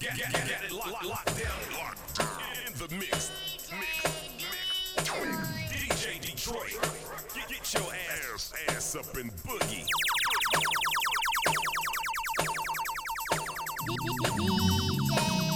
Get, get, get it locked, locked down, locked down. In the mix, mix, mix. DJ Detroit, get your ass, ass up and boogie. DJ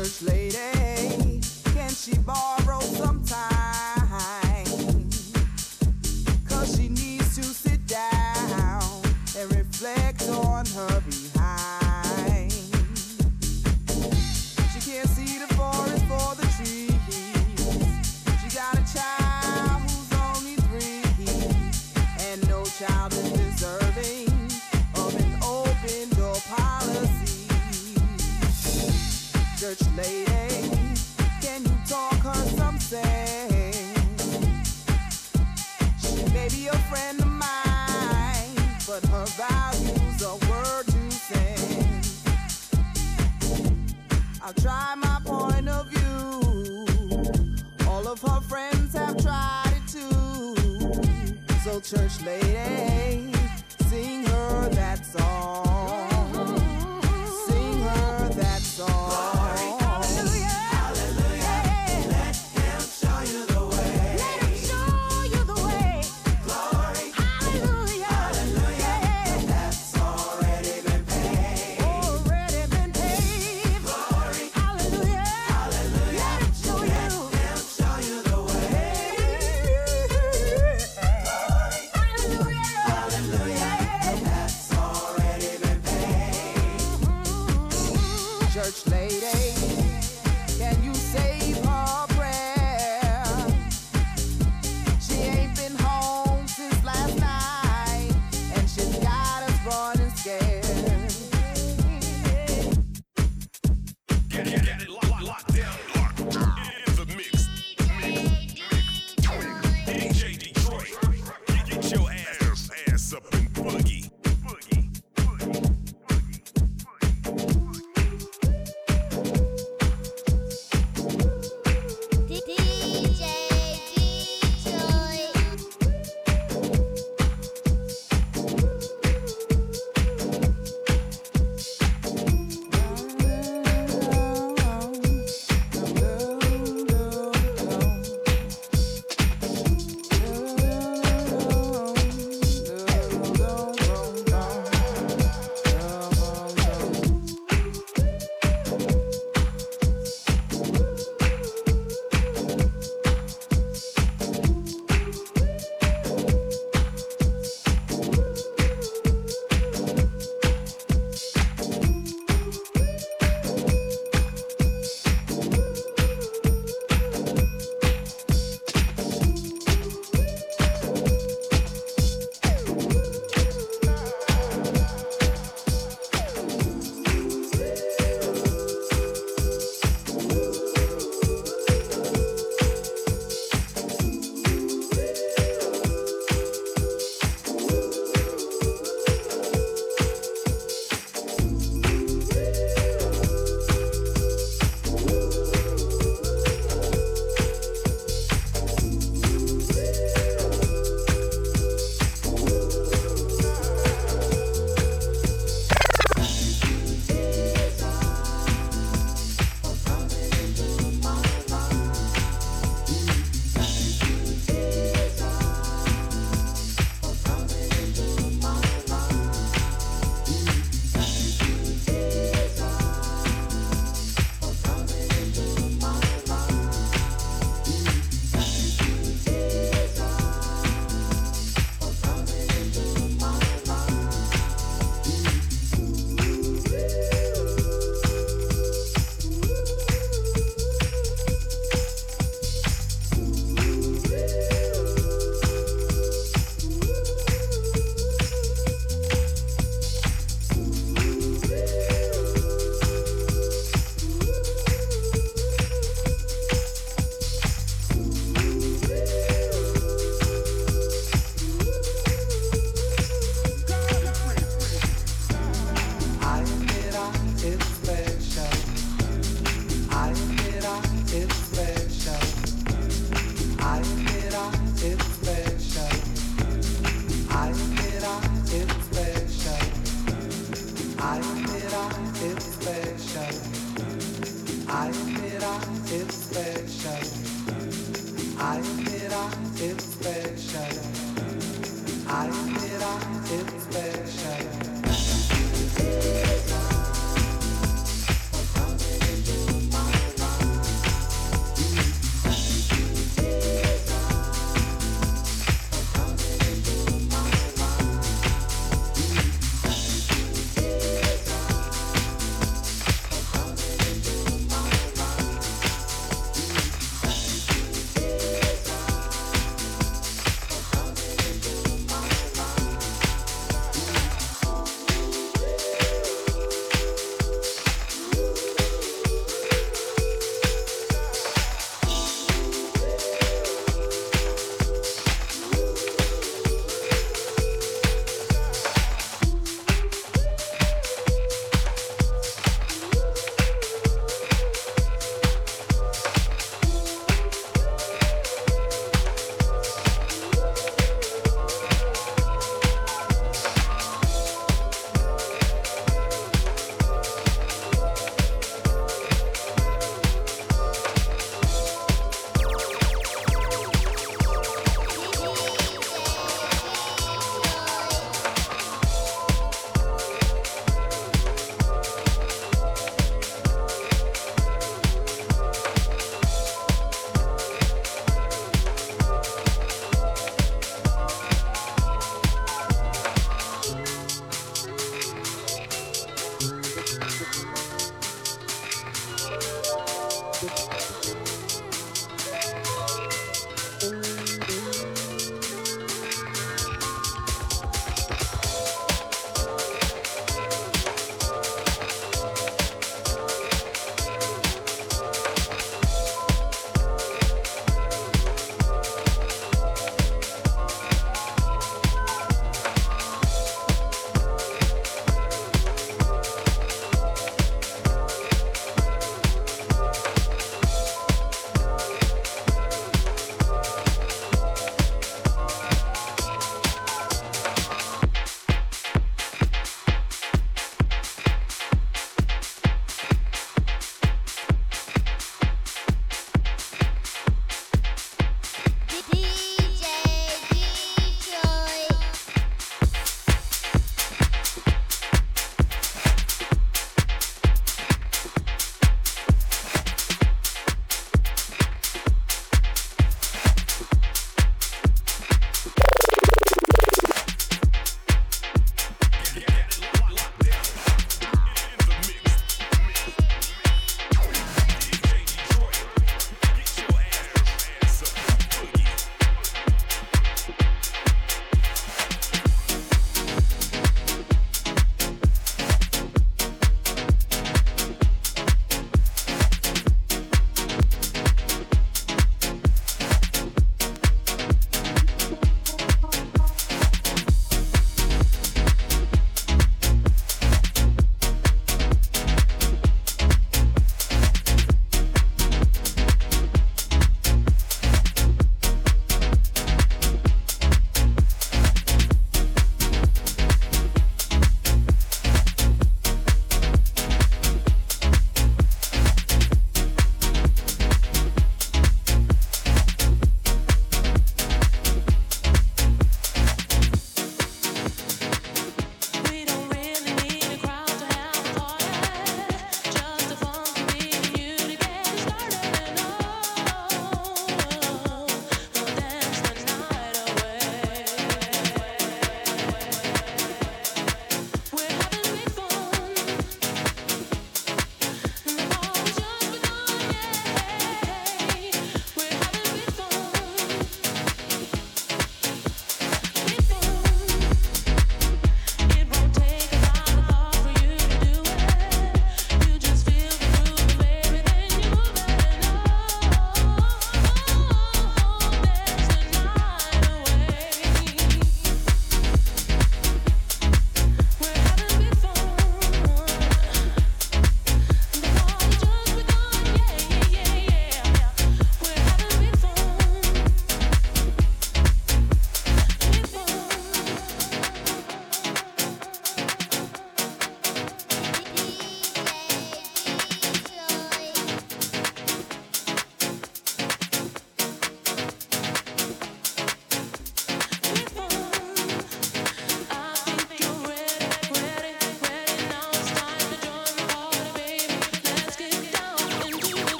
Church lady, can she borrow some time? I'll try my point of view. All of her friends have tried it too. So, church lady.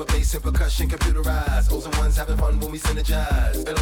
with bass and percussion computerized. O's and ones having fun when we synergize.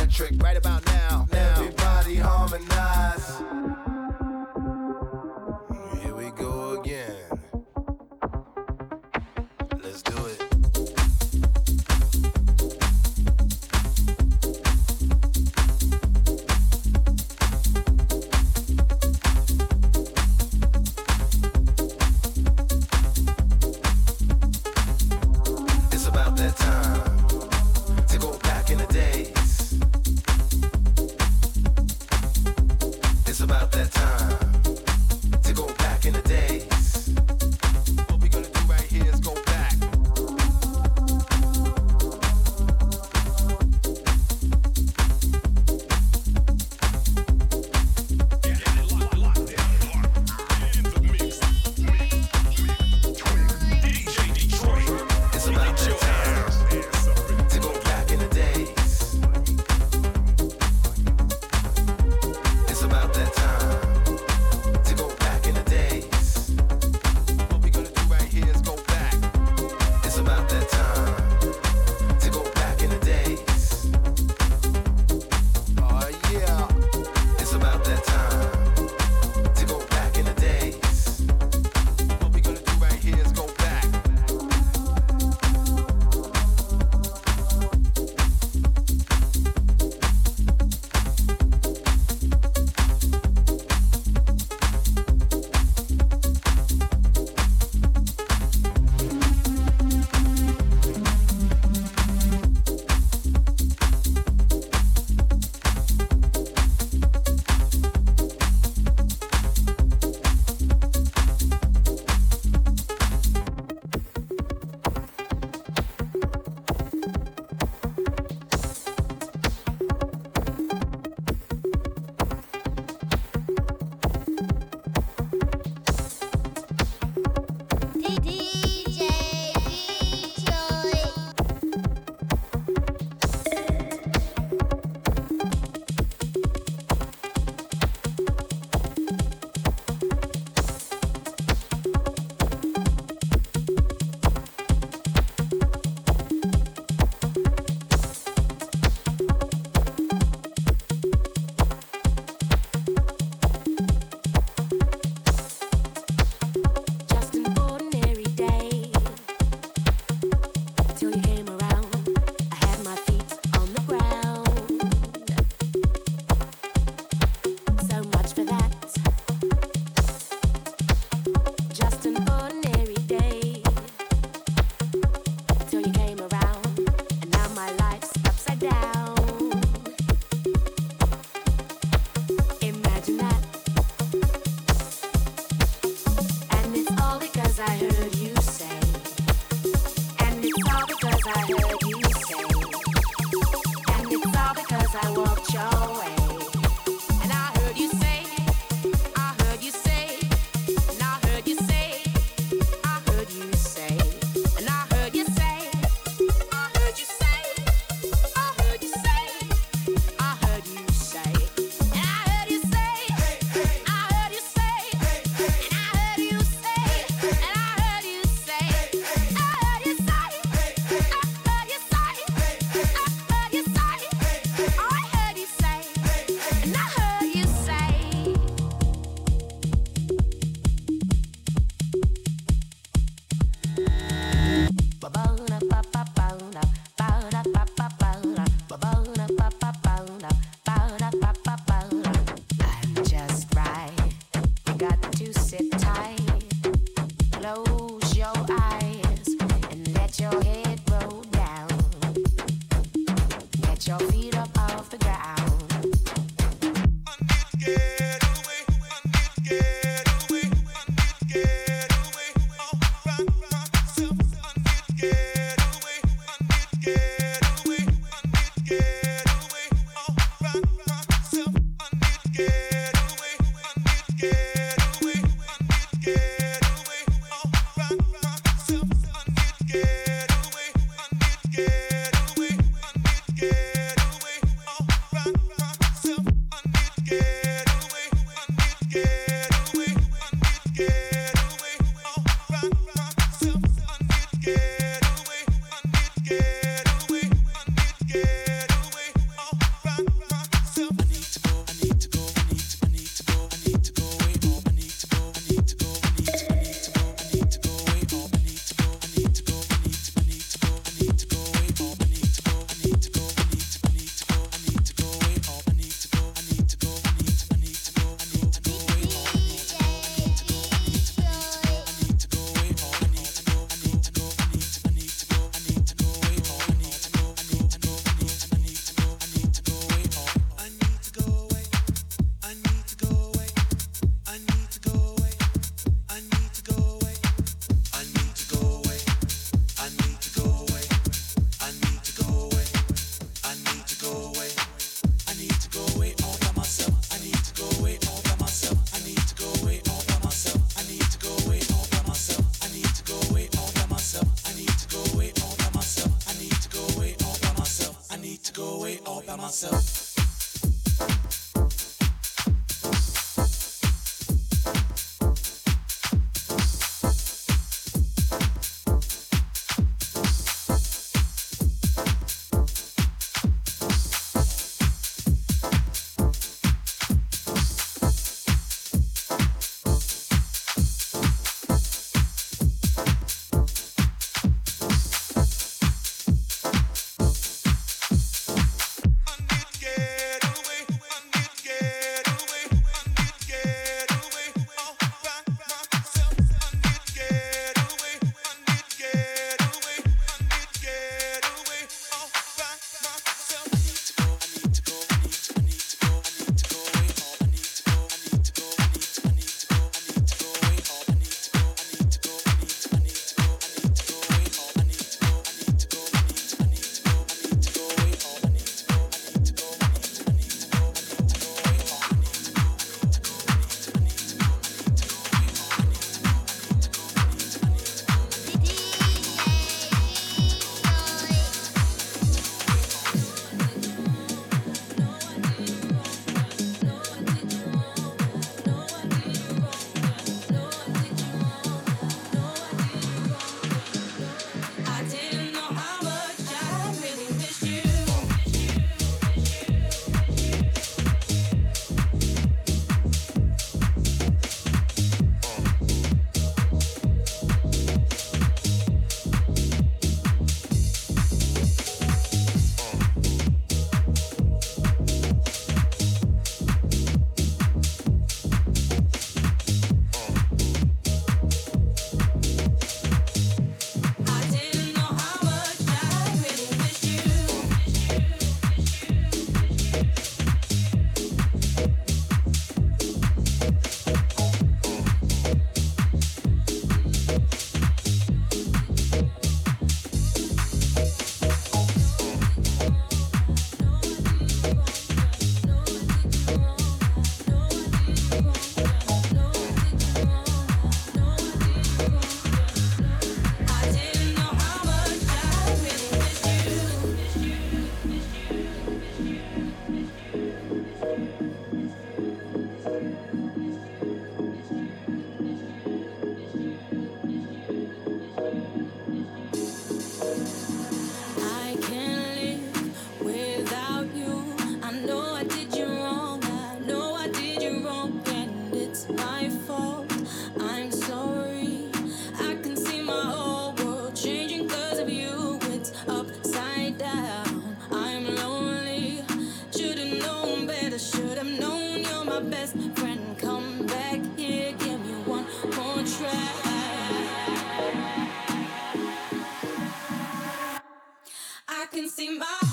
Everybody, let's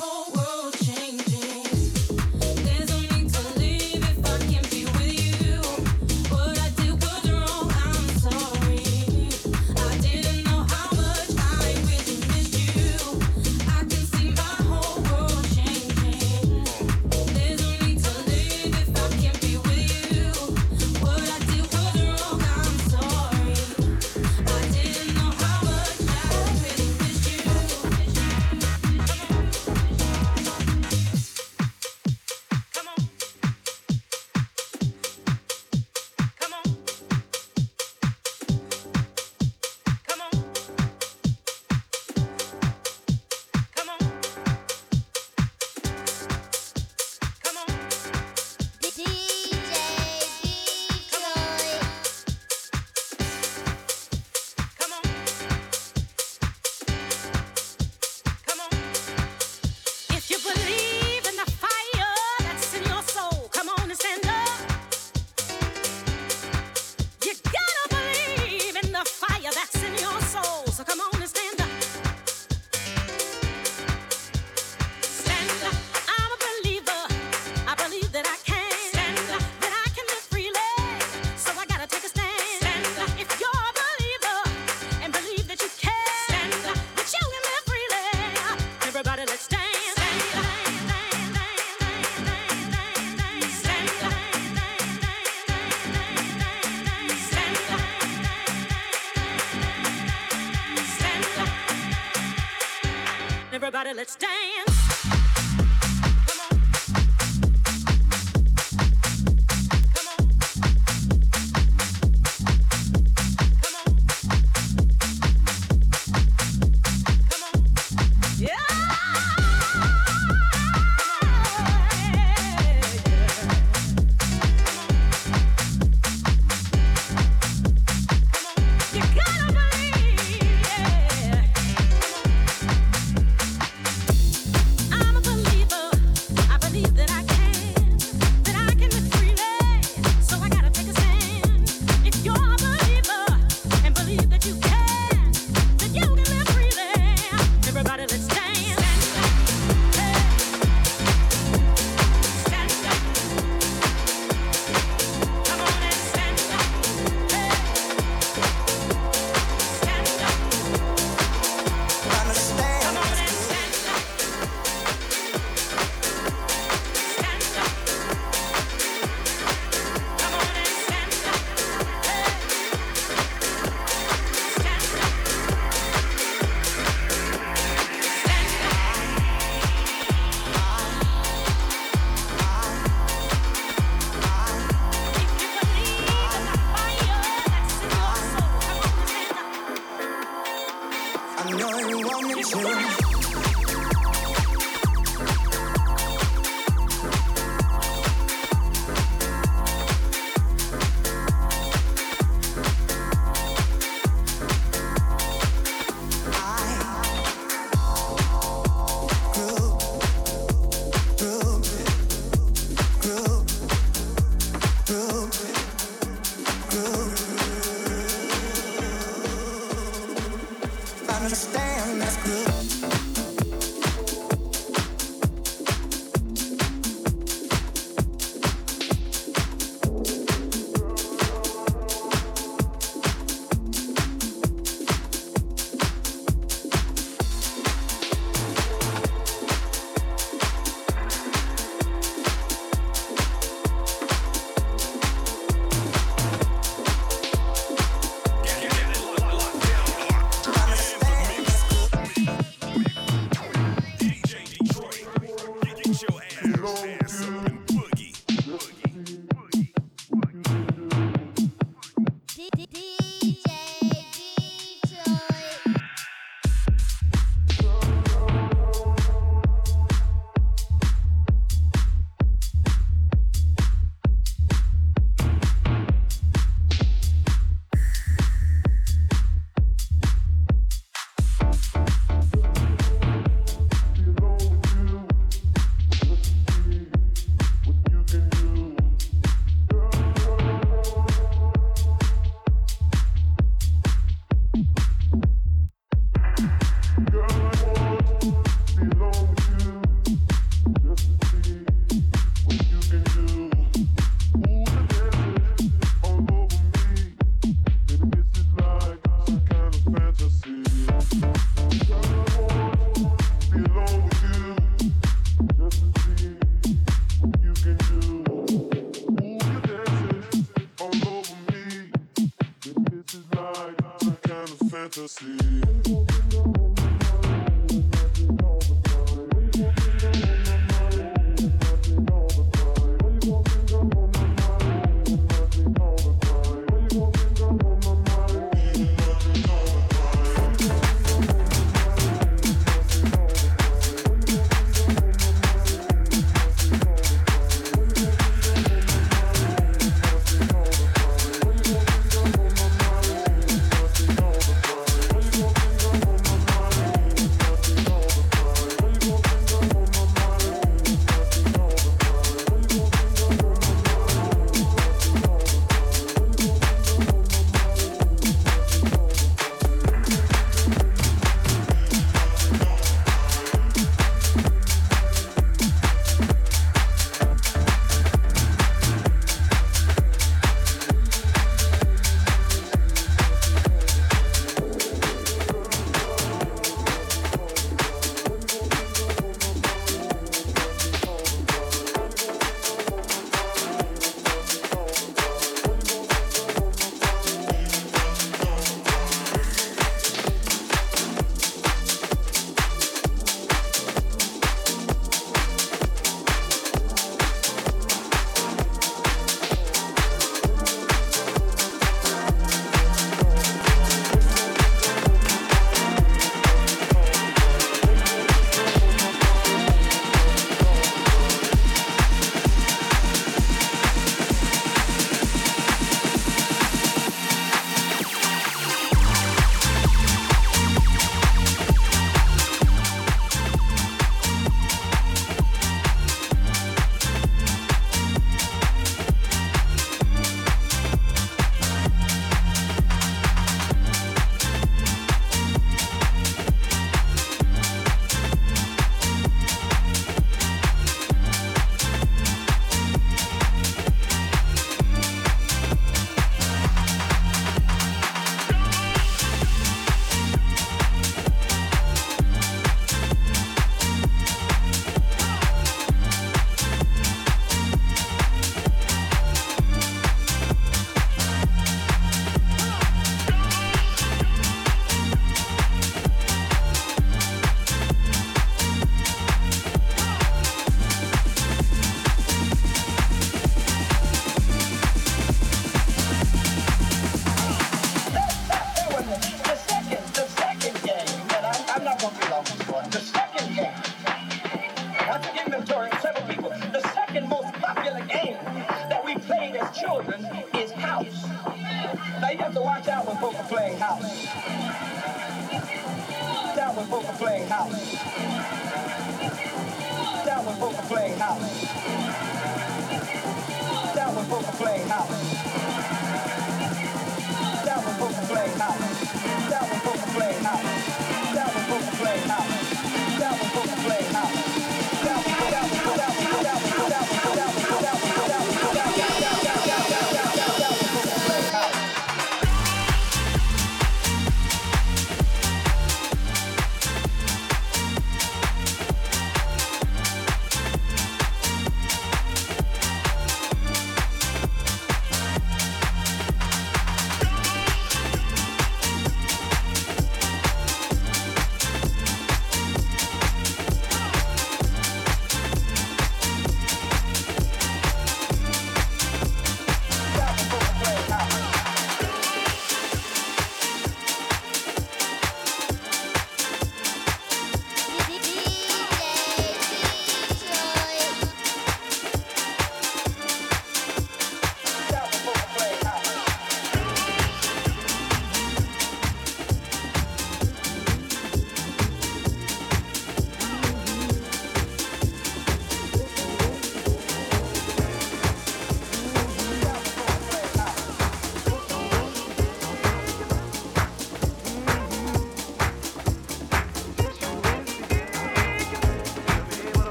Come